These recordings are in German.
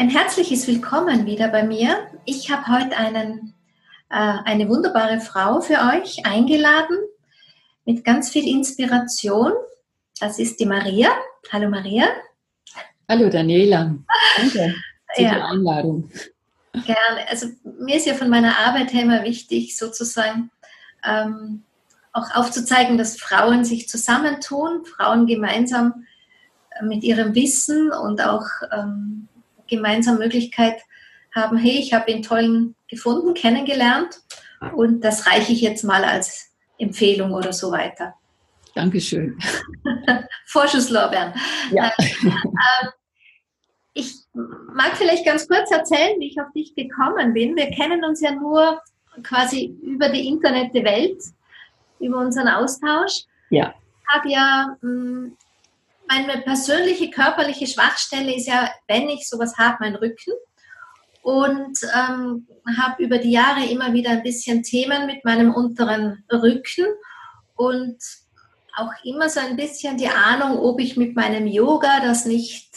Ein herzliches Willkommen wieder bei mir. Ich habe heute einen, äh, eine wunderbare Frau für euch eingeladen mit ganz viel Inspiration. Das ist die Maria. Hallo Maria. Hallo Daniela. Danke für ja. die Einladung. Gerne. Also mir ist ja von meiner Arbeit her immer wichtig, sozusagen ähm, auch aufzuzeigen, dass Frauen sich zusammentun, Frauen gemeinsam mit ihrem Wissen und auch ähm, gemeinsam Möglichkeit haben, hey, ich habe ihn tollen gefunden, kennengelernt und das reiche ich jetzt mal als Empfehlung oder so weiter. Dankeschön. Vorschusslorbeeren. Ja. Äh, äh, ich mag vielleicht ganz kurz erzählen, wie ich auf dich gekommen bin. Wir kennen uns ja nur quasi über die Internetwelt, über unseren Austausch. Ja. Ich habe ja mh, hm, meine persönliche körperliche Schwachstelle ist ja, wenn ich sowas habe, mein Rücken. Und ähm, habe über die Jahre immer wieder ein bisschen Themen mit meinem unteren Rücken und auch immer so ein bisschen die Ahnung, ob ich mit meinem Yoga das nicht,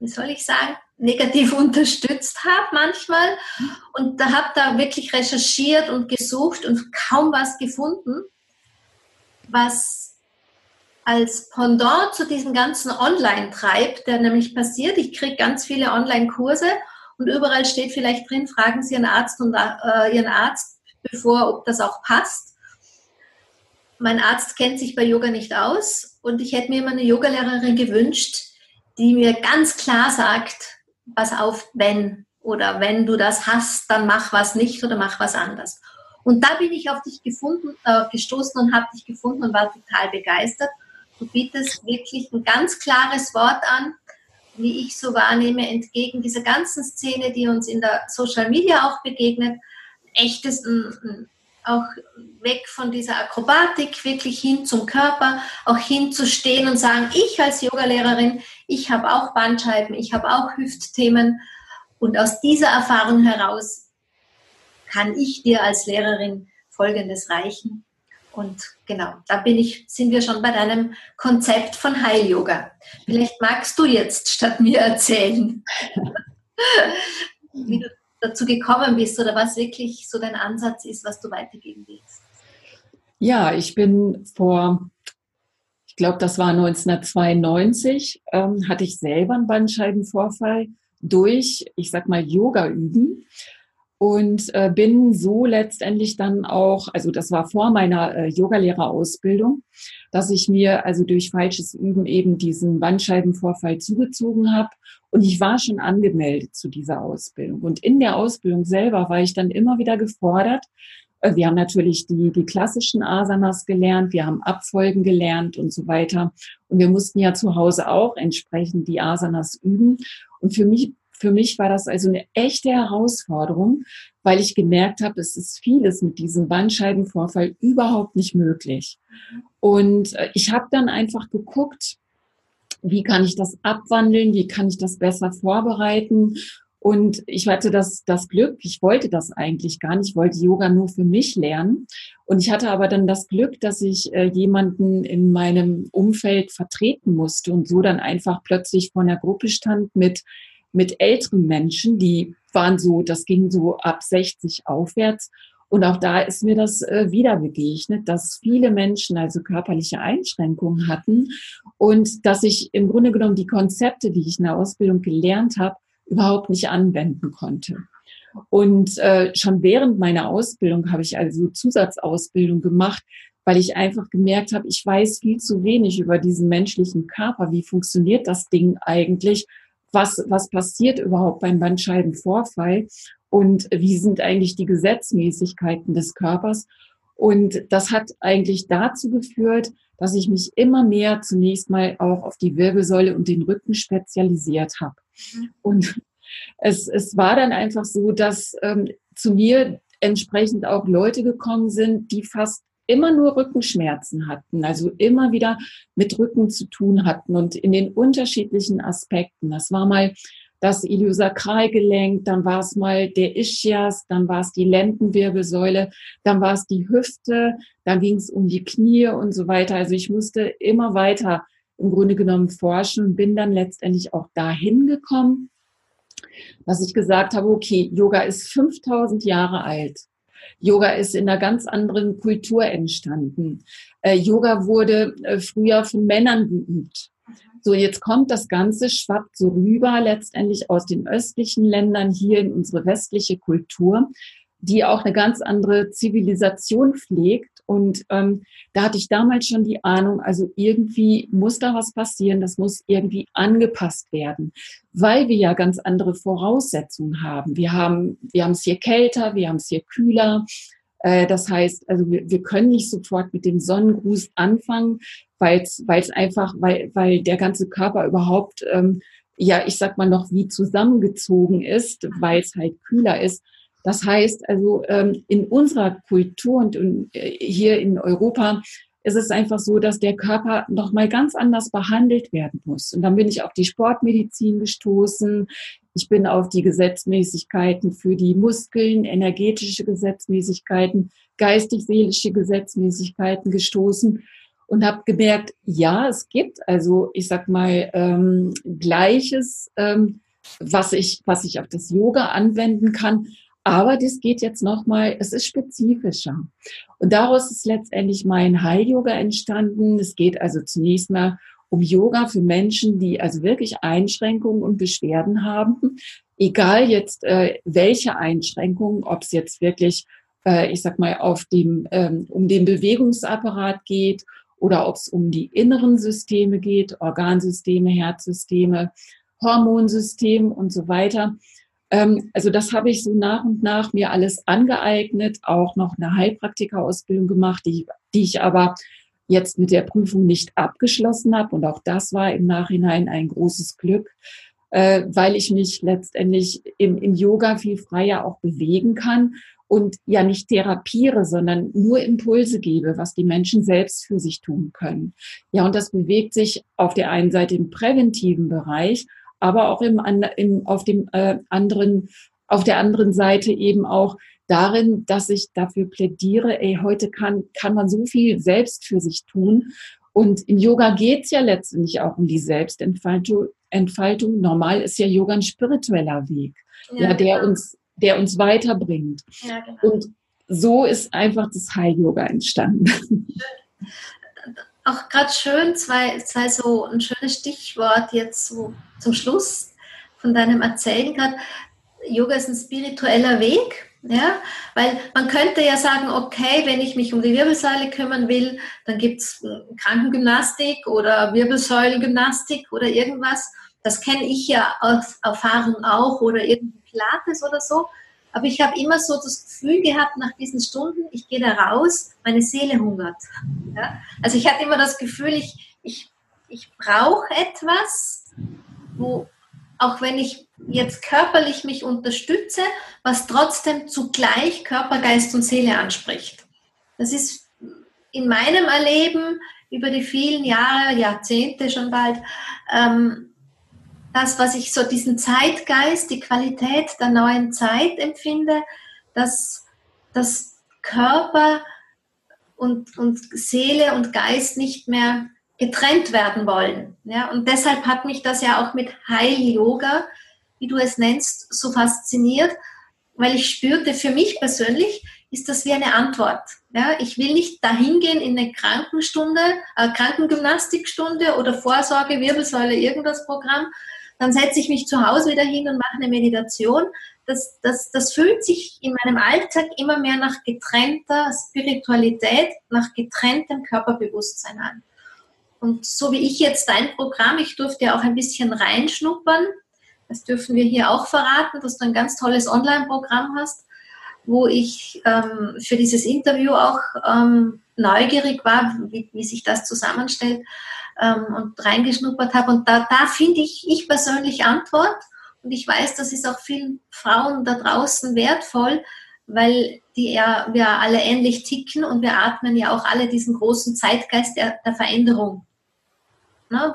wie soll ich sagen, negativ unterstützt habe manchmal. Und da habe da wirklich recherchiert und gesucht und kaum was gefunden, was als Pendant zu diesem ganzen Online-Treib, der nämlich passiert. Ich kriege ganz viele Online-Kurse und überall steht vielleicht drin, fragen Sie Ihren Arzt und äh, Ihren Arzt, bevor, ob das auch passt. Mein Arzt kennt sich bei Yoga nicht aus und ich hätte mir immer eine Yogalehrerin gewünscht, die mir ganz klar sagt, pass auf, wenn oder wenn du das hast, dann mach was nicht oder mach was anders. Und da bin ich auf dich gefunden, äh, gestoßen und habe dich gefunden und war total begeistert. Du bietest wirklich ein ganz klares Wort an, wie ich so wahrnehme, entgegen dieser ganzen Szene, die uns in der Social Media auch begegnet. Echtes, auch weg von dieser Akrobatik, wirklich hin zum Körper, auch hinzustehen und sagen, ich als Yogalehrerin, ich habe auch Bandscheiben, ich habe auch Hüftthemen. Und aus dieser Erfahrung heraus kann ich dir als Lehrerin Folgendes reichen. Und genau, da bin ich, sind wir schon bei deinem Konzept von Heil-Yoga. Vielleicht magst du jetzt statt mir erzählen, wie du dazu gekommen bist oder was wirklich so dein Ansatz ist, was du weitergeben willst. Ja, ich bin vor, ich glaube, das war 1992, ähm, hatte ich selber einen Bandscheibenvorfall durch, ich sag mal, Yoga üben und äh, bin so letztendlich dann auch, also das war vor meiner äh, Yogalehrerausbildung, dass ich mir also durch falsches Üben eben diesen Bandscheibenvorfall zugezogen habe und ich war schon angemeldet zu dieser Ausbildung und in der Ausbildung selber war ich dann immer wieder gefordert. Äh, wir haben natürlich die, die klassischen Asanas gelernt, wir haben Abfolgen gelernt und so weiter. Und wir mussten ja zu Hause auch entsprechend die Asanas üben. Und für mich für mich war das also eine echte Herausforderung, weil ich gemerkt habe, es ist vieles mit diesem Bandscheibenvorfall überhaupt nicht möglich. Und äh, ich habe dann einfach geguckt, wie kann ich das abwandeln, wie kann ich das besser vorbereiten. Und ich hatte das, das Glück, ich wollte das eigentlich gar nicht, ich wollte Yoga nur für mich lernen. Und ich hatte aber dann das Glück, dass ich äh, jemanden in meinem Umfeld vertreten musste und so dann einfach plötzlich vor einer Gruppe stand mit mit älteren Menschen, die waren so, das ging so ab 60 aufwärts. Und auch da ist mir das äh, wieder begegnet, dass viele Menschen also körperliche Einschränkungen hatten und dass ich im Grunde genommen die Konzepte, die ich in der Ausbildung gelernt habe, überhaupt nicht anwenden konnte. Und äh, schon während meiner Ausbildung habe ich also Zusatzausbildung gemacht, weil ich einfach gemerkt habe, ich weiß viel zu wenig über diesen menschlichen Körper. Wie funktioniert das Ding eigentlich? Was, was passiert überhaupt beim Bandscheibenvorfall und wie sind eigentlich die Gesetzmäßigkeiten des Körpers. Und das hat eigentlich dazu geführt, dass ich mich immer mehr zunächst mal auch auf die Wirbelsäule und den Rücken spezialisiert habe. Mhm. Und es, es war dann einfach so, dass ähm, zu mir entsprechend auch Leute gekommen sind, die fast immer nur Rückenschmerzen hatten, also immer wieder mit Rücken zu tun hatten und in den unterschiedlichen Aspekten. Das war mal das Iliosakralgelenk, dann war es mal der Ischias, dann war es die Lendenwirbelsäule, dann war es die Hüfte, dann ging es um die Knie und so weiter. Also ich musste immer weiter im Grunde genommen forschen und bin dann letztendlich auch dahin gekommen, dass ich gesagt habe, okay, Yoga ist 5000 Jahre alt. Yoga ist in einer ganz anderen Kultur entstanden. Äh, Yoga wurde äh, früher von Männern geübt. So, jetzt kommt das Ganze, schwappt so rüber, letztendlich aus den östlichen Ländern hier in unsere westliche Kultur, die auch eine ganz andere Zivilisation pflegt. Und ähm, da hatte ich damals schon die Ahnung, also irgendwie muss da was passieren, das muss irgendwie angepasst werden, weil wir ja ganz andere Voraussetzungen haben. Wir haben, wir haben es hier kälter, wir haben es hier kühler. Äh, das heißt, also wir, wir können nicht sofort mit dem Sonnengruß anfangen, weil es einfach, weil, weil der ganze Körper überhaupt, ähm, ja, ich sag mal noch wie zusammengezogen ist, weil es halt kühler ist. Das heißt also, ähm, in unserer Kultur und äh, hier in Europa ist es einfach so, dass der Körper noch mal ganz anders behandelt werden muss. Und dann bin ich auf die Sportmedizin gestoßen. Ich bin auf die Gesetzmäßigkeiten für die Muskeln, energetische Gesetzmäßigkeiten, geistig-seelische Gesetzmäßigkeiten gestoßen und habe gemerkt, ja, es gibt also, ich sag mal, ähm, Gleiches, ähm, was ich, was ich auf das Yoga anwenden kann, aber das geht jetzt nochmal, es ist spezifischer. Und daraus ist letztendlich mein Heil-Yoga entstanden. Es geht also zunächst mal um Yoga für Menschen, die also wirklich Einschränkungen und Beschwerden haben. Egal jetzt äh, welche Einschränkungen, ob es jetzt wirklich, äh, ich sag mal, auf dem, ähm, um den Bewegungsapparat geht oder ob es um die inneren Systeme geht, Organsysteme, Herzsysteme, Hormonsystem und so weiter. Ähm, also das habe ich so nach und nach mir alles angeeignet, auch noch eine Heilpraktikerausbildung gemacht, die, die ich aber jetzt mit der Prüfung nicht abgeschlossen habe. Und auch das war im Nachhinein ein großes Glück, äh, weil ich mich letztendlich im, im Yoga viel freier auch bewegen kann und ja nicht therapiere, sondern nur Impulse gebe, was die Menschen selbst für sich tun können. Ja, und das bewegt sich auf der einen Seite im präventiven Bereich aber auch im, im, auf dem äh, anderen, auf der anderen Seite eben auch darin, dass ich dafür plädiere, ey, heute kann, kann man so viel selbst für sich tun. Und im Yoga geht's ja letztendlich auch um die Selbstentfaltung. Entfaltung. Normal ist ja Yoga ein spiritueller Weg, ja, ja der genau. uns, der uns weiterbringt. Ja, genau. Und so ist einfach das Heil-Yoga entstanden auch gerade schön, zwei, zwei so ein schönes Stichwort jetzt so zum Schluss von deinem Erzählen gerade. Yoga ist ein spiritueller Weg, ja, weil man könnte ja sagen, okay, wenn ich mich um die Wirbelsäule kümmern will, dann gibt es Krankengymnastik oder Wirbelsäulengymnastik oder irgendwas. Das kenne ich ja aus Erfahrung auch oder irgendwie Pilates oder so. Aber ich habe immer so das Gefühl gehabt, nach diesen Stunden, ich gehe da raus, meine Seele hungert. Ja? Also ich hatte immer das Gefühl, ich, ich, ich brauche etwas, wo, auch wenn ich jetzt körperlich mich unterstütze, was trotzdem zugleich Körper, Geist und Seele anspricht. Das ist in meinem Erleben über die vielen Jahre, Jahrzehnte schon bald, ähm, das, was ich so diesen Zeitgeist, die Qualität der neuen Zeit empfinde, dass, dass Körper und, und Seele und Geist nicht mehr getrennt werden wollen. Ja, und deshalb hat mich das ja auch mit Heil Yoga, wie du es nennst, so fasziniert, weil ich spürte, für mich persönlich ist das wie eine Antwort. Ja, ich will nicht dahin gehen in eine Krankenstunde, äh, Krankengymnastikstunde oder Vorsorge, Wirbelsäule, irgendwas Programm, dann setze ich mich zu Hause wieder hin und mache eine Meditation. Das, das, das fühlt sich in meinem Alltag immer mehr nach getrennter Spiritualität, nach getrenntem Körperbewusstsein an. Und so wie ich jetzt dein Programm, ich durfte ja auch ein bisschen reinschnuppern, das dürfen wir hier auch verraten, dass du ein ganz tolles Online-Programm hast, wo ich ähm, für dieses Interview auch ähm, neugierig war, wie, wie sich das zusammenstellt ähm, und reingeschnuppert habe. Und da, da finde ich, ich persönlich Antwort. Und ich weiß, das ist auch vielen Frauen da draußen wertvoll, weil die ja, wir alle ähnlich ticken und wir atmen ja auch alle diesen großen Zeitgeist der, der Veränderung. Ne?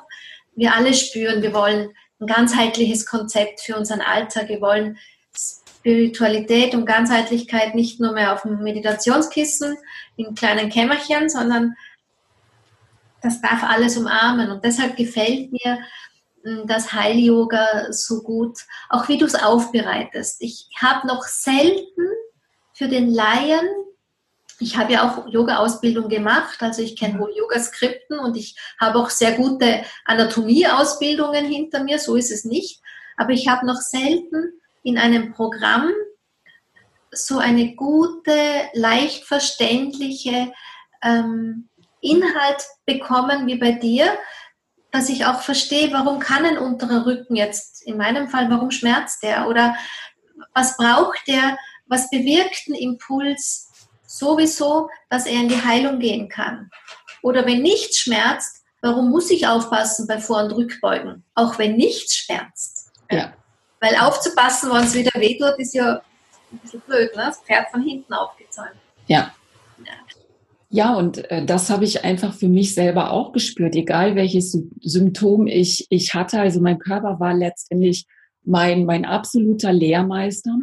Wir alle spüren, wir wollen ein ganzheitliches Konzept für unseren Alltag. Wir wollen Spiritualität und Ganzheitlichkeit nicht nur mehr auf dem Meditationskissen in kleinen Kämmerchen, sondern das darf alles umarmen. Und deshalb gefällt mir hm, das Heil-Yoga so gut, auch wie du es aufbereitest. Ich habe noch selten für den Laien, ich habe ja auch Yoga-Ausbildung gemacht, also ich kenne wohl Yoga-Skripten und ich habe auch sehr gute Anatomie-Ausbildungen hinter mir, so ist es nicht. Aber ich habe noch selten in einem Programm so eine gute, leicht verständliche ähm, Inhalt bekommen wie bei dir, dass ich auch verstehe, warum kann ein unterer Rücken jetzt, in meinem Fall, warum schmerzt der? Oder was braucht der, was bewirkt ein Impuls sowieso, dass er in die Heilung gehen kann. Oder wenn nichts schmerzt, warum muss ich aufpassen bei Vor- und Rückbeugen, auch wenn nichts schmerzt? Ja. Weil aufzupassen, wenn es wieder wehtut, ist ja ein bisschen blöd, ne? das Pferd von hinten aufgezäumt. Ja. Ja, und äh, das habe ich einfach für mich selber auch gespürt, egal welches Symptom ich, ich hatte. Also mein Körper war letztendlich mein, mein absoluter Lehrmeister.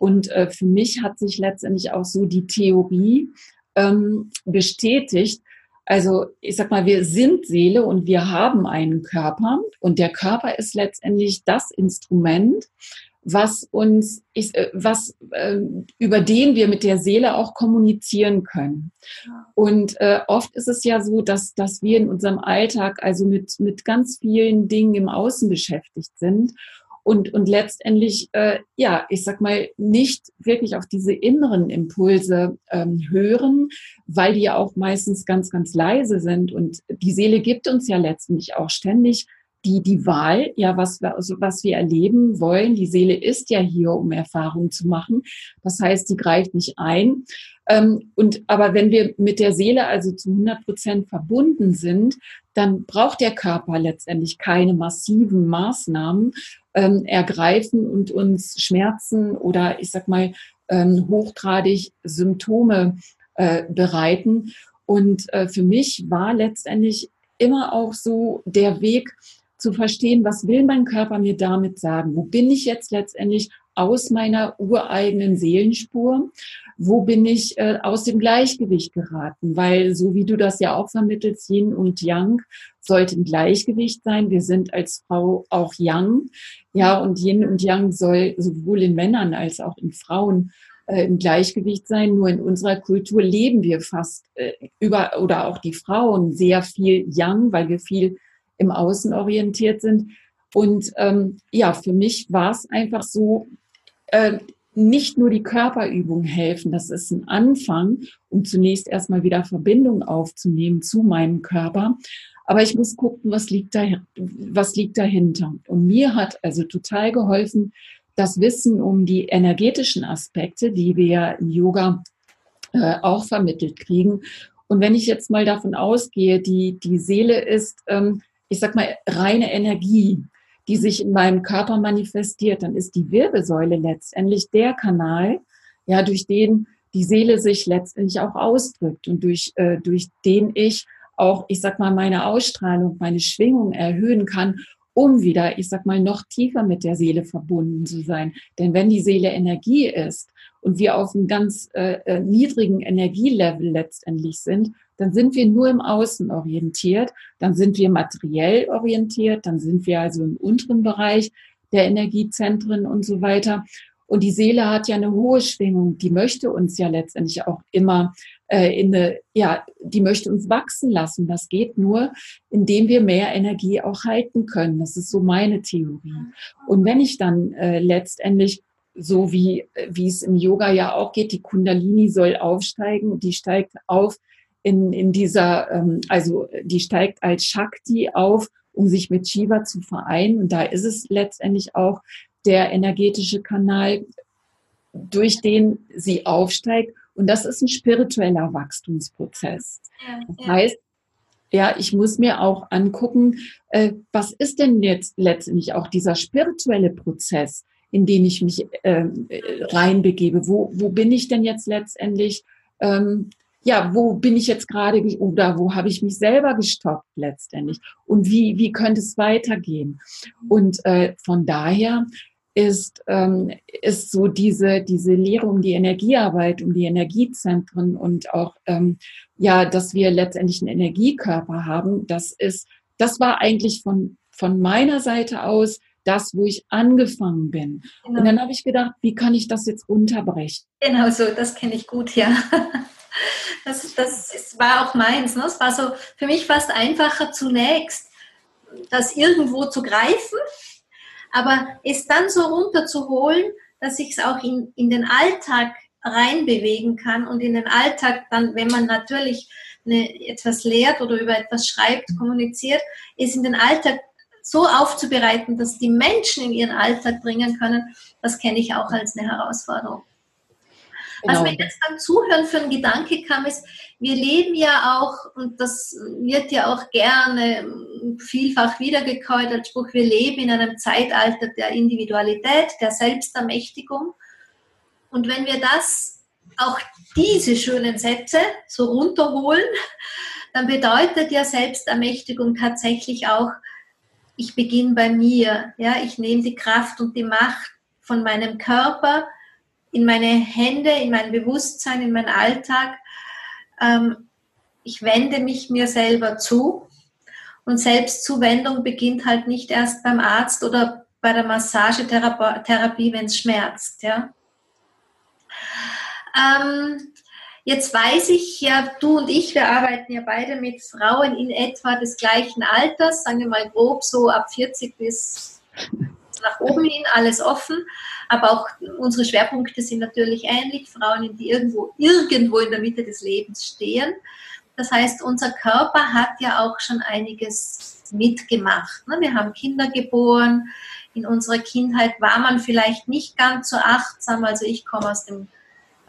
Und äh, für mich hat sich letztendlich auch so die Theorie ähm, bestätigt. Also ich sag mal, wir sind Seele und wir haben einen Körper und der Körper ist letztendlich das Instrument, was uns, ist, äh, was, äh, über den wir mit der Seele auch kommunizieren können. Und äh, oft ist es ja so, dass, dass wir in unserem Alltag also mit, mit ganz vielen Dingen im Außen beschäftigt sind und, und letztendlich, äh, ja, ich sag mal, nicht wirklich auf diese inneren Impulse ähm, hören, weil die ja auch meistens ganz, ganz leise sind. Und die Seele gibt uns ja letztendlich auch ständig die, die Wahl, ja, was, also was wir erleben wollen. Die Seele ist ja hier, um Erfahrungen zu machen. Das heißt, die greift nicht ein. Ähm, und, aber wenn wir mit der Seele also zu 100 Prozent verbunden sind, dann braucht der Körper letztendlich keine massiven Maßnahmen ähm, ergreifen und uns Schmerzen oder ich sag mal ähm, hochgradig Symptome äh, bereiten. Und äh, für mich war letztendlich immer auch so der Weg, zu verstehen, was will mein Körper mir damit sagen? Wo bin ich jetzt letztendlich aus meiner ureigenen Seelenspur? Wo bin ich äh, aus dem Gleichgewicht geraten? Weil so wie du das ja auch vermittelst, Yin und Yang sollte im Gleichgewicht sein. Wir sind als Frau auch Yang. Ja, und Yin und Yang soll sowohl in Männern als auch in Frauen äh, im Gleichgewicht sein. Nur in unserer Kultur leben wir fast äh, über oder auch die Frauen sehr viel Yang, weil wir viel im Außen orientiert sind. Und ähm, ja, für mich war es einfach so, äh, nicht nur die Körperübungen helfen, das ist ein Anfang, um zunächst erstmal wieder Verbindung aufzunehmen zu meinem Körper. Aber ich muss gucken, was liegt, da, was liegt dahinter. Und mir hat also total geholfen, das Wissen um die energetischen Aspekte, die wir im Yoga äh, auch vermittelt kriegen. Und wenn ich jetzt mal davon ausgehe, die, die Seele ist ähm, ich sag mal, reine Energie, die sich in meinem Körper manifestiert, dann ist die Wirbelsäule letztendlich der Kanal, ja, durch den die Seele sich letztendlich auch ausdrückt und durch, äh, durch den ich auch, ich sag mal, meine Ausstrahlung, meine Schwingung erhöhen kann, um wieder, ich sag mal, noch tiefer mit der Seele verbunden zu sein. Denn wenn die Seele Energie ist und wir auf einem ganz äh, äh niedrigen Energielevel letztendlich sind, dann sind wir nur im Außen orientiert, dann sind wir materiell orientiert, dann sind wir also im unteren Bereich der Energiezentren und so weiter. Und die Seele hat ja eine hohe Schwingung, die möchte uns ja letztendlich auch immer äh, in eine, ja, die möchte uns wachsen lassen. Das geht nur, indem wir mehr Energie auch halten können. Das ist so meine Theorie. Und wenn ich dann äh, letztendlich so wie, wie es im Yoga ja auch geht, die Kundalini soll aufsteigen, die steigt auf in, in dieser, ähm, also die steigt als Shakti auf, um sich mit Shiva zu vereinen. Und da ist es letztendlich auch der energetische Kanal, durch den sie aufsteigt. Und das ist ein spiritueller Wachstumsprozess. Das heißt, ja, ich muss mir auch angucken, äh, was ist denn jetzt letztendlich auch dieser spirituelle Prozess, in den ich mich äh, reinbegebe? Wo, wo bin ich denn jetzt letztendlich ähm, ja, wo bin ich jetzt gerade oder wo habe ich mich selber gestoppt letztendlich und wie, wie könnte es weitergehen? Und äh, von daher ist, ähm, ist so diese, diese Lehre um die Energiearbeit, um die Energiezentren und auch, ähm, ja, dass wir letztendlich einen Energiekörper haben. Das ist, das war eigentlich von, von meiner Seite aus das, wo ich angefangen bin. Genau. Und dann habe ich gedacht, wie kann ich das jetzt unterbrechen? Genau so, das kenne ich gut, ja. Das, das ist, war auch meins. Ne? Es war so für mich fast einfacher zunächst, das irgendwo zu greifen, aber es dann so runterzuholen, dass ich es auch in, in den Alltag reinbewegen kann und in den Alltag dann, wenn man natürlich eine, etwas lehrt oder über etwas schreibt, kommuniziert, ist in den Alltag so aufzubereiten, dass die Menschen in ihren Alltag bringen können, das kenne ich auch als eine Herausforderung. Genau. Was mir jetzt beim Zuhören für ein Gedanke kam, ist, wir leben ja auch, und das wird ja auch gerne vielfach wiedergekäut als Spruch, wir leben in einem Zeitalter der Individualität, der Selbstermächtigung. Und wenn wir das, auch diese schönen Sätze so runterholen, dann bedeutet ja Selbstermächtigung tatsächlich auch, ich beginne bei mir. Ja, ich nehme die Kraft und die Macht von meinem Körper in meine Hände, in mein Bewusstsein, in meinen Alltag. Ähm, ich wende mich mir selber zu. Und Selbstzuwendung beginnt halt nicht erst beim Arzt oder bei der Massagetherapie, wenn es schmerzt. Ja. Ähm, Jetzt weiß ich ja, du und ich, wir arbeiten ja beide mit Frauen in etwa des gleichen Alters, sagen wir mal grob so ab 40 bis nach oben hin, alles offen. Aber auch unsere Schwerpunkte sind natürlich ähnlich. Frauen, die irgendwo, irgendwo in der Mitte des Lebens stehen. Das heißt, unser Körper hat ja auch schon einiges mitgemacht. Ne? Wir haben Kinder geboren. In unserer Kindheit war man vielleicht nicht ganz so achtsam. Also ich komme aus dem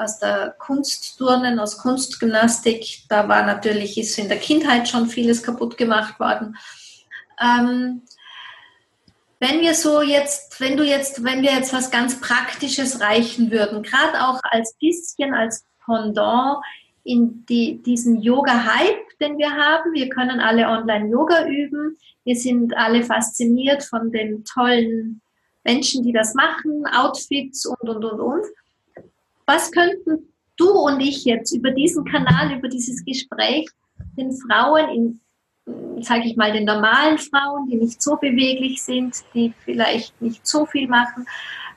aus der Kunstturnen, aus Kunstgymnastik. Da war natürlich, ist in der Kindheit schon vieles kaputt gemacht worden. Ähm, wenn wir so jetzt, wenn du jetzt, wenn wir jetzt was ganz Praktisches reichen würden, gerade auch als bisschen, als Pendant in die, diesen Yoga-Hype, den wir haben. Wir können alle Online-Yoga üben. Wir sind alle fasziniert von den tollen Menschen, die das machen, Outfits und, und, und, und. Was könnten du und ich jetzt über diesen Kanal, über dieses Gespräch den Frauen in, sage ich mal, den normalen Frauen, die nicht so beweglich sind, die vielleicht nicht so viel machen,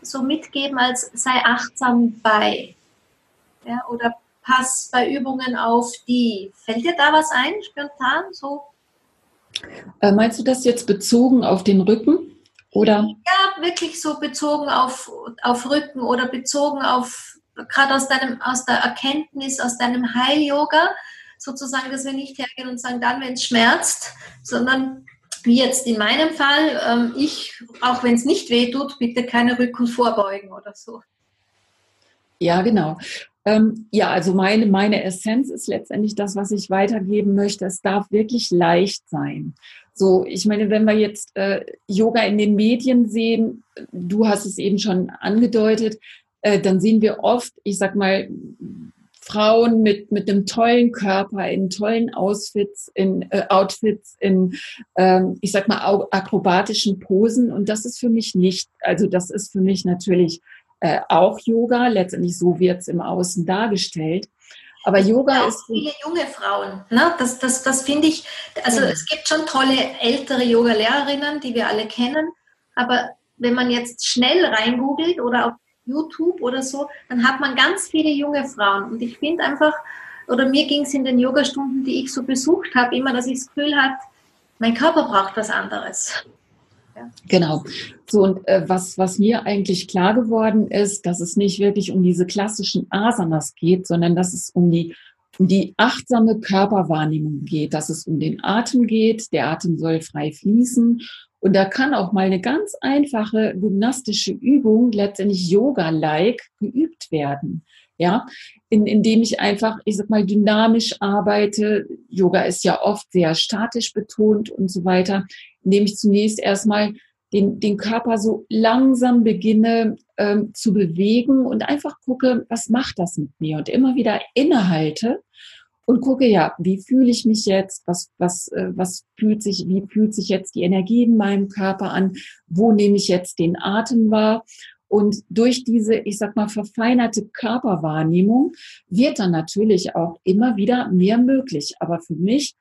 so mitgeben als sei achtsam bei. Ja, oder pass bei Übungen auf die. Fällt dir da was ein, spontan? So? Äh, meinst du das jetzt bezogen auf den Rücken? Oder? Ja, wirklich so bezogen auf, auf Rücken oder bezogen auf gerade aus deinem, aus der Erkenntnis, aus deinem Heil-Yoga, sozusagen, dass wir nicht hergehen und sagen, dann, wenn es schmerzt, sondern wie jetzt in meinem Fall, ähm, ich, auch wenn es nicht weh tut, bitte keine Rücken vorbeugen oder so. Ja, genau. Ähm, ja, also meine, meine Essenz ist letztendlich das, was ich weitergeben möchte. Es darf wirklich leicht sein. So, ich meine, wenn wir jetzt äh, Yoga in den Medien sehen, du hast es eben schon angedeutet, äh, dann sehen wir oft, ich sag mal, Frauen mit, mit einem tollen Körper, in tollen Outfits, in äh, Outfits, in, ähm, ich sag mal, akrobatischen Posen. Und das ist für mich nicht, also das ist für mich natürlich äh, auch Yoga. Letztendlich so wird es im Außen dargestellt. Aber Yoga ja, ist. Viele junge Frauen. Ne? Das, das, das finde ich, also ja. es gibt schon tolle ältere Yoga-Lehrerinnen, die wir alle kennen. Aber wenn man jetzt schnell reingoogelt oder auf YouTube oder so, dann hat man ganz viele junge Frauen. Und ich finde einfach, oder mir ging es in den Yogastunden, die ich so besucht habe, immer, dass ich das Gefühl habe, mein Körper braucht was anderes. Ja. Genau. So, und äh, was, was mir eigentlich klar geworden ist, dass es nicht wirklich um diese klassischen Asanas geht, sondern dass es um die, um die achtsame Körperwahrnehmung geht, dass es um den Atem geht. Der Atem soll frei fließen und da kann auch mal eine ganz einfache gymnastische Übung, letztendlich Yoga-like, geübt werden. Ja, in, indem ich einfach, ich sag mal, dynamisch arbeite. Yoga ist ja oft sehr statisch betont und so weiter. Indem ich zunächst erstmal den, den Körper so langsam beginne ähm, zu bewegen und einfach gucke, was macht das mit mir und immer wieder innehalte und gucke, ja, wie fühle ich mich jetzt? Was, was, äh, was fühlt sich, wie fühlt sich jetzt die Energie in meinem Körper an? Wo nehme ich jetzt den Atem wahr? Und durch diese, ich sag mal, verfeinerte Körperwahrnehmung wird dann natürlich auch immer wieder mehr möglich. Aber für mich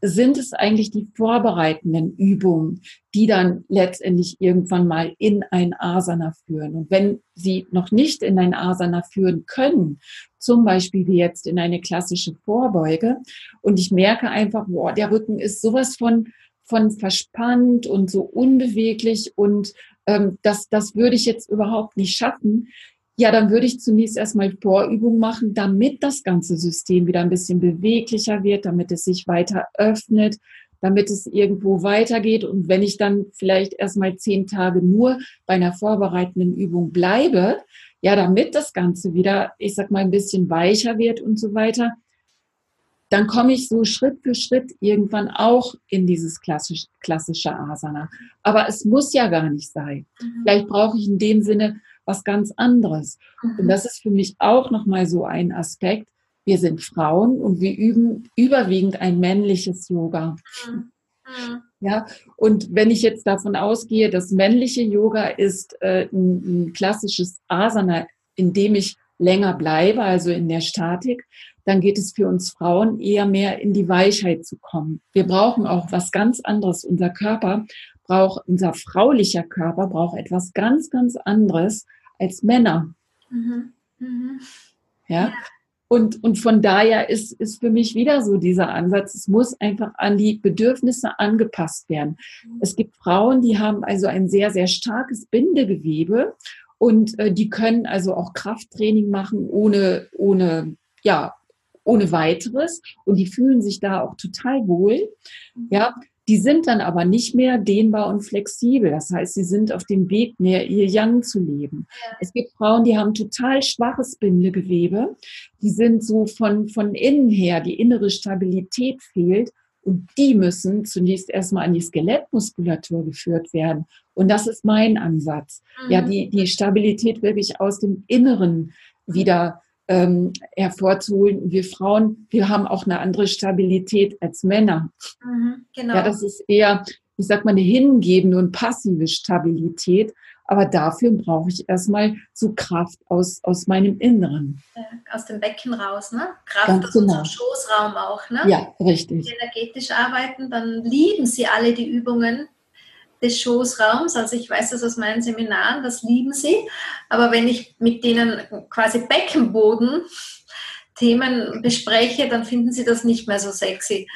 sind es eigentlich die vorbereitenden Übungen, die dann letztendlich irgendwann mal in ein Asana führen. Und wenn sie noch nicht in ein Asana führen können, zum Beispiel wie jetzt in eine klassische Vorbeuge, und ich merke einfach, boah, der Rücken ist sowas von, von verspannt und so unbeweglich und ähm, das, das würde ich jetzt überhaupt nicht schaffen, ja, dann würde ich zunächst erstmal Vorübungen machen, damit das ganze System wieder ein bisschen beweglicher wird, damit es sich weiter öffnet, damit es irgendwo weitergeht. Und wenn ich dann vielleicht erstmal zehn Tage nur bei einer vorbereitenden Übung bleibe, ja, damit das Ganze wieder, ich sag mal, ein bisschen weicher wird und so weiter, dann komme ich so Schritt für Schritt irgendwann auch in dieses klassisch, klassische Asana. Aber es muss ja gar nicht sein. Mhm. Vielleicht brauche ich in dem Sinne was ganz anderes. Mhm. Und das ist für mich auch nochmal so ein Aspekt. Wir sind Frauen und wir üben überwiegend ein männliches Yoga. Mhm. Ja, und wenn ich jetzt davon ausgehe, das männliche Yoga ist äh, ein, ein klassisches Asana, in dem ich länger bleibe, also in der Statik, dann geht es für uns Frauen eher mehr in die Weichheit zu kommen. Wir brauchen auch was ganz anderes. Unser Körper braucht, unser fraulicher Körper braucht etwas ganz, ganz anderes als Männer. Mhm. Mhm. Ja? Und, und von daher ist, ist für mich wieder so dieser Ansatz, es muss einfach an die Bedürfnisse angepasst werden. Mhm. Es gibt Frauen, die haben also ein sehr, sehr starkes Bindegewebe und äh, die können also auch Krafttraining machen ohne, ohne, ja, ohne weiteres und die fühlen sich da auch total wohl. Mhm. Ja, die sind dann aber nicht mehr dehnbar und flexibel. Das heißt, sie sind auf dem Weg, mehr ihr Yang zu leben. Ja. Es gibt Frauen, die haben total schwaches Bindegewebe. Die sind so von, von innen her, die innere Stabilität fehlt. Und die müssen zunächst erstmal an die Skelettmuskulatur geführt werden. Und das ist mein Ansatz. Mhm. Ja, die, die Stabilität wirklich aus dem Inneren wieder ähm, hervorzuholen. Wir Frauen, wir haben auch eine andere Stabilität als Männer. Mhm, genau. Ja, das ist eher, ich sag mal, eine hingebende und passive Stabilität. Aber dafür brauche ich erstmal so Kraft aus, aus meinem Inneren. aus dem Becken raus, ne? Kraft Ganz aus genau. unserem Schoßraum auch, ne? Ja, richtig. Wenn energetisch arbeiten, dann lieben sie alle die Übungen, des Schoßraums. Also ich weiß das aus meinen Seminaren, das lieben sie. Aber wenn ich mit denen quasi Beckenboden Themen bespreche, dann finden sie das nicht mehr so sexy.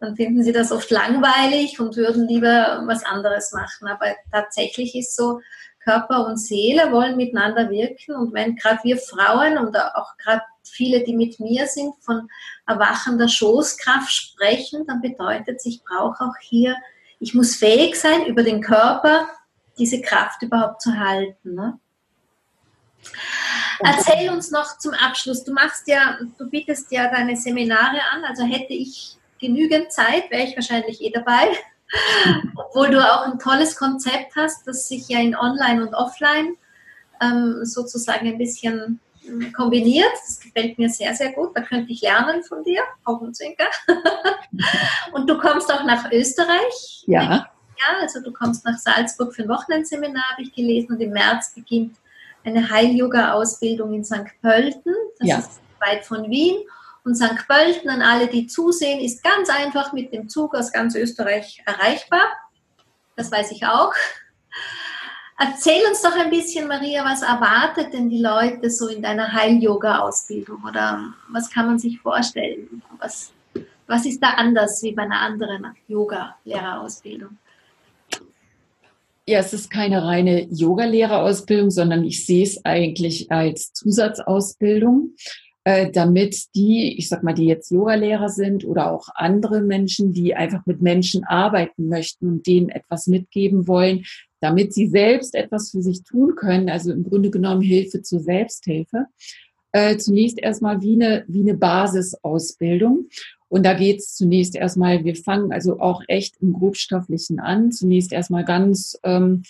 Dann finden sie das oft langweilig und würden lieber was anderes machen. Aber tatsächlich ist so, Körper und Seele wollen miteinander wirken. Und wenn gerade wir Frauen und auch gerade viele, die mit mir sind, von erwachender Schoßkraft sprechen, dann bedeutet ich brauche auch hier ich muss fähig sein, über den Körper diese Kraft überhaupt zu halten. Ne? Erzähl uns noch zum Abschluss. Du machst ja, du bietest ja deine Seminare an, also hätte ich genügend Zeit, wäre ich wahrscheinlich eh dabei. Obwohl du auch ein tolles Konzept hast, das sich ja in Online und Offline ähm, sozusagen ein bisschen kombiniert. Das gefällt mir sehr, sehr gut. Da könnte ich lernen von dir, Augenzwinker. und du kommst auch nach Österreich. Ja. Ja, also du kommst nach Salzburg für ein Wochenendseminar, habe ich gelesen. Und im März beginnt eine Heil-Yoga-Ausbildung in St. Pölten. Das ja. ist weit von Wien. Und St. Pölten, an alle, die zusehen, ist ganz einfach mit dem Zug aus ganz Österreich erreichbar. Das weiß ich auch. Erzähl uns doch ein bisschen, Maria, was erwartet denn die Leute so in deiner Heil-Yoga-Ausbildung oder was kann man sich vorstellen? Was, was ist da anders wie bei einer anderen Yoga-Lehrerausbildung? Ja, es ist keine reine Yoga-Lehrerausbildung, sondern ich sehe es eigentlich als Zusatzausbildung, äh, damit die, ich sag mal, die jetzt Yoga-Lehrer sind oder auch andere Menschen, die einfach mit Menschen arbeiten möchten und denen etwas mitgeben wollen, damit sie selbst etwas für sich tun können, also im Grunde genommen Hilfe zur Selbsthilfe, äh, zunächst erstmal wie eine, wie eine Basisausbildung. Und da geht es zunächst erstmal, wir fangen also auch echt im Grobstofflichen an, zunächst erstmal ganz, ähm,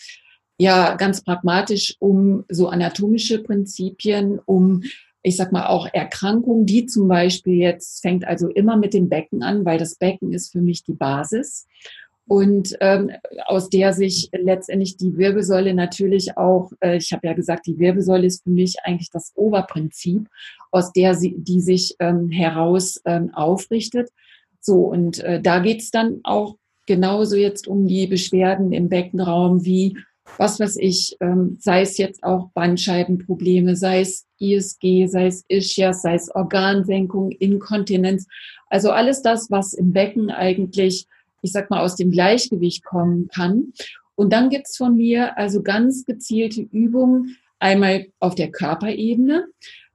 ja, ganz pragmatisch um so anatomische Prinzipien, um ich sag mal auch Erkrankungen, die zum Beispiel jetzt fängt also immer mit dem Becken an, weil das Becken ist für mich die Basis und ähm, aus der sich letztendlich die Wirbelsäule natürlich auch, äh, ich habe ja gesagt, die Wirbelsäule ist für mich eigentlich das Oberprinzip, aus der sie, die sich ähm, heraus ähm, aufrichtet. So, und äh, da geht's dann auch genauso jetzt um die Beschwerden im Beckenraum wie was weiß ich, ähm, sei es jetzt auch Bandscheibenprobleme, sei es ISG, sei es Ischias, sei es Organsenkung, Inkontinenz. Also alles das, was im Becken eigentlich ich sag mal, aus dem Gleichgewicht kommen kann. Und dann gibt's von mir also ganz gezielte Übungen, einmal auf der Körperebene.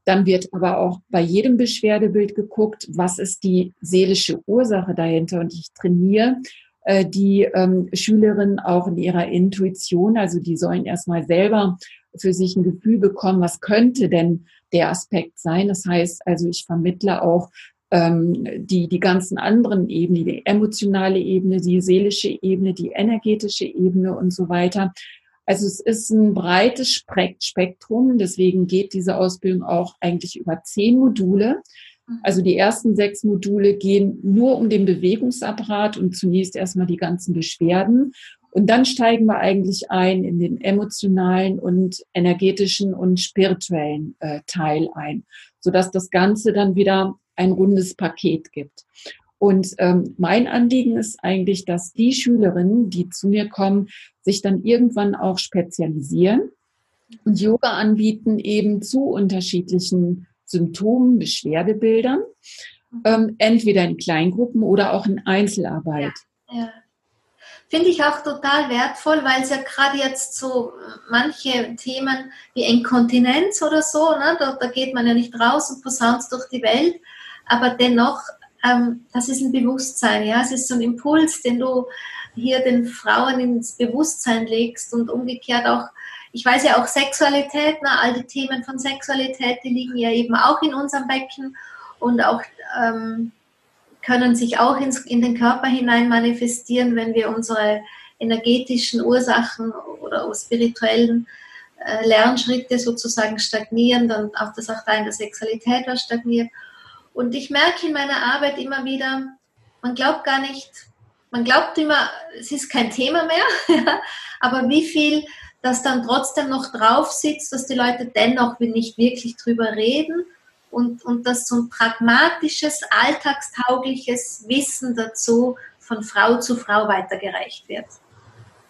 Dann wird aber auch bei jedem Beschwerdebild geguckt, was ist die seelische Ursache dahinter. Und ich trainiere äh, die ähm, Schülerinnen auch in ihrer Intuition. Also die sollen erstmal selber für sich ein Gefühl bekommen, was könnte denn der Aspekt sein. Das heißt also, ich vermittle auch ähm, die, die ganzen anderen Ebenen, die emotionale Ebene, die seelische Ebene, die energetische Ebene und so weiter. Also es ist ein breites Spektrum, deswegen geht diese Ausbildung auch eigentlich über zehn Module. Mhm. Also die ersten sechs Module gehen nur um den Bewegungsapparat und zunächst erstmal die ganzen Beschwerden. Und dann steigen wir eigentlich ein in den emotionalen und energetischen und spirituellen äh, Teil ein, sodass das Ganze dann wieder ein rundes Paket gibt. Und ähm, mein Anliegen ist eigentlich, dass die Schülerinnen, die zu mir kommen, sich dann irgendwann auch spezialisieren und Yoga anbieten, eben zu unterschiedlichen Symptomen, Beschwerdebildern, ähm, entweder in Kleingruppen oder auch in Einzelarbeit. Ja, ja. Finde ich auch total wertvoll, weil es ja gerade jetzt so manche Themen wie Inkontinenz oder so, ne, da, da geht man ja nicht raus und posaunt durch die Welt aber dennoch, ähm, das ist ein Bewusstsein, ja, es ist so ein Impuls, den du hier den Frauen ins Bewusstsein legst und umgekehrt auch, ich weiß ja auch Sexualität, na, all die Themen von Sexualität, die liegen ja eben auch in unserem Becken und auch ähm, können sich auch ins, in den Körper hinein manifestieren, wenn wir unsere energetischen Ursachen oder spirituellen äh, Lernschritte sozusagen stagnieren, dann auch das auch da in der Sexualität was stagniert. Und ich merke in meiner Arbeit immer wieder, man glaubt gar nicht, man glaubt immer, es ist kein Thema mehr, aber wie viel das dann trotzdem noch drauf sitzt, dass die Leute dennoch nicht wirklich drüber reden und, und dass so ein pragmatisches, alltagstaugliches Wissen dazu von Frau zu Frau weitergereicht wird.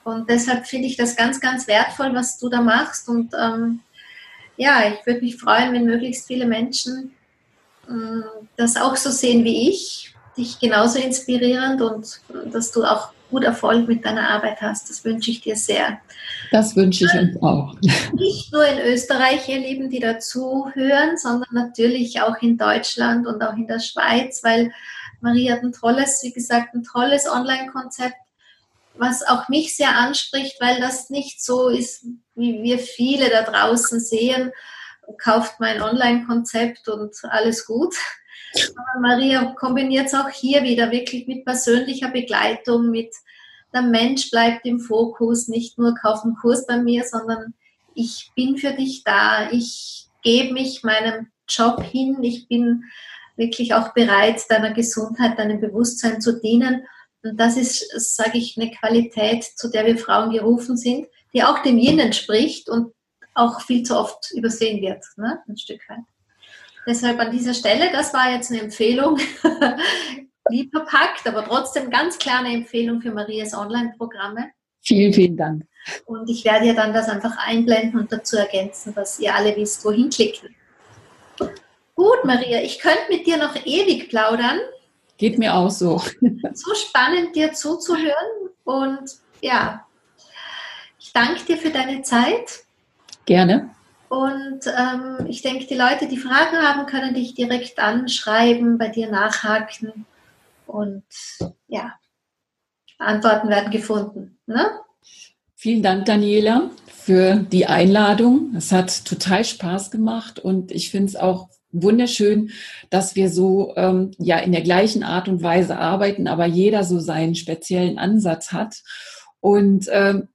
Und deshalb finde ich das ganz, ganz wertvoll, was du da machst. Und ähm, ja, ich würde mich freuen, wenn möglichst viele Menschen das auch so sehen wie ich, dich genauso inspirierend und dass du auch gut Erfolg mit deiner Arbeit hast. Das wünsche ich dir sehr. Das wünsche ich uns auch. Nicht nur in Österreich, ihr Lieben, die dazu hören, sondern natürlich auch in Deutschland und auch in der Schweiz, weil Marie hat ein tolles, wie gesagt, ein tolles Online-Konzept, was auch mich sehr anspricht, weil das nicht so ist, wie wir viele da draußen sehen, kauft mein Online-Konzept und alles gut. Aber Maria kombiniert es auch hier wieder wirklich mit persönlicher Begleitung, mit der Mensch bleibt im Fokus, nicht nur kauf einen Kurs bei mir, sondern ich bin für dich da, ich gebe mich meinem Job hin, ich bin wirklich auch bereit, deiner Gesundheit, deinem Bewusstsein zu dienen. Und das ist, sage ich, eine Qualität, zu der wir Frauen gerufen sind, die auch dem Yin entspricht und auch viel zu oft übersehen wird, ne? ein Stück weit. Deshalb an dieser Stelle, das war jetzt eine Empfehlung, lieb verpackt, aber trotzdem ganz klar eine Empfehlung für Marias Online-Programme. Vielen, vielen Dank. Und ich werde ja dann das einfach einblenden und dazu ergänzen, dass ihr alle wisst, wohin klicken. Gut, Maria, ich könnte mit dir noch ewig plaudern. Geht mir auch so. So spannend, dir zuzuhören. Und ja, ich danke dir für deine Zeit. Gerne. Und ähm, ich denke, die Leute, die Fragen haben, können dich direkt anschreiben, bei dir nachhaken und ja, Antworten werden gefunden. Ne? Vielen Dank, Daniela, für die Einladung. Es hat total Spaß gemacht und ich finde es auch wunderschön, dass wir so ähm, ja in der gleichen Art und Weise arbeiten, aber jeder so seinen speziellen Ansatz hat. Und ähm,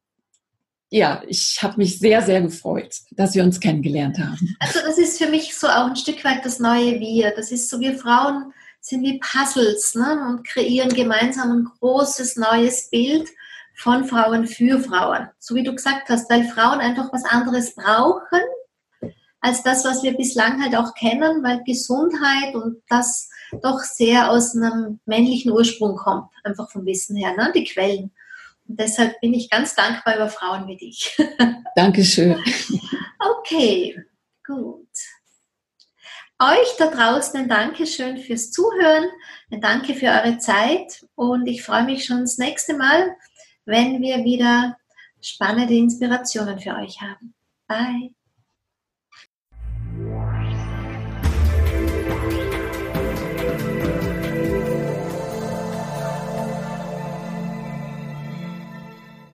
ja, ich habe mich sehr, sehr gefreut, dass wir uns kennengelernt haben. Also das ist für mich so auch ein Stück weit das neue Wir. Das ist so, wir Frauen sind wie Puzzles ne? und kreieren gemeinsam ein großes neues Bild von Frauen für Frauen. So wie du gesagt hast, weil Frauen einfach was anderes brauchen als das, was wir bislang halt auch kennen, weil Gesundheit und das doch sehr aus einem männlichen Ursprung kommt, einfach vom Wissen her, ne? die Quellen. Und deshalb bin ich ganz dankbar über Frauen wie dich. Dankeschön. Okay, gut. Euch da draußen ein Dankeschön fürs Zuhören, ein Danke für eure Zeit und ich freue mich schon das nächste Mal, wenn wir wieder spannende Inspirationen für euch haben. Bye.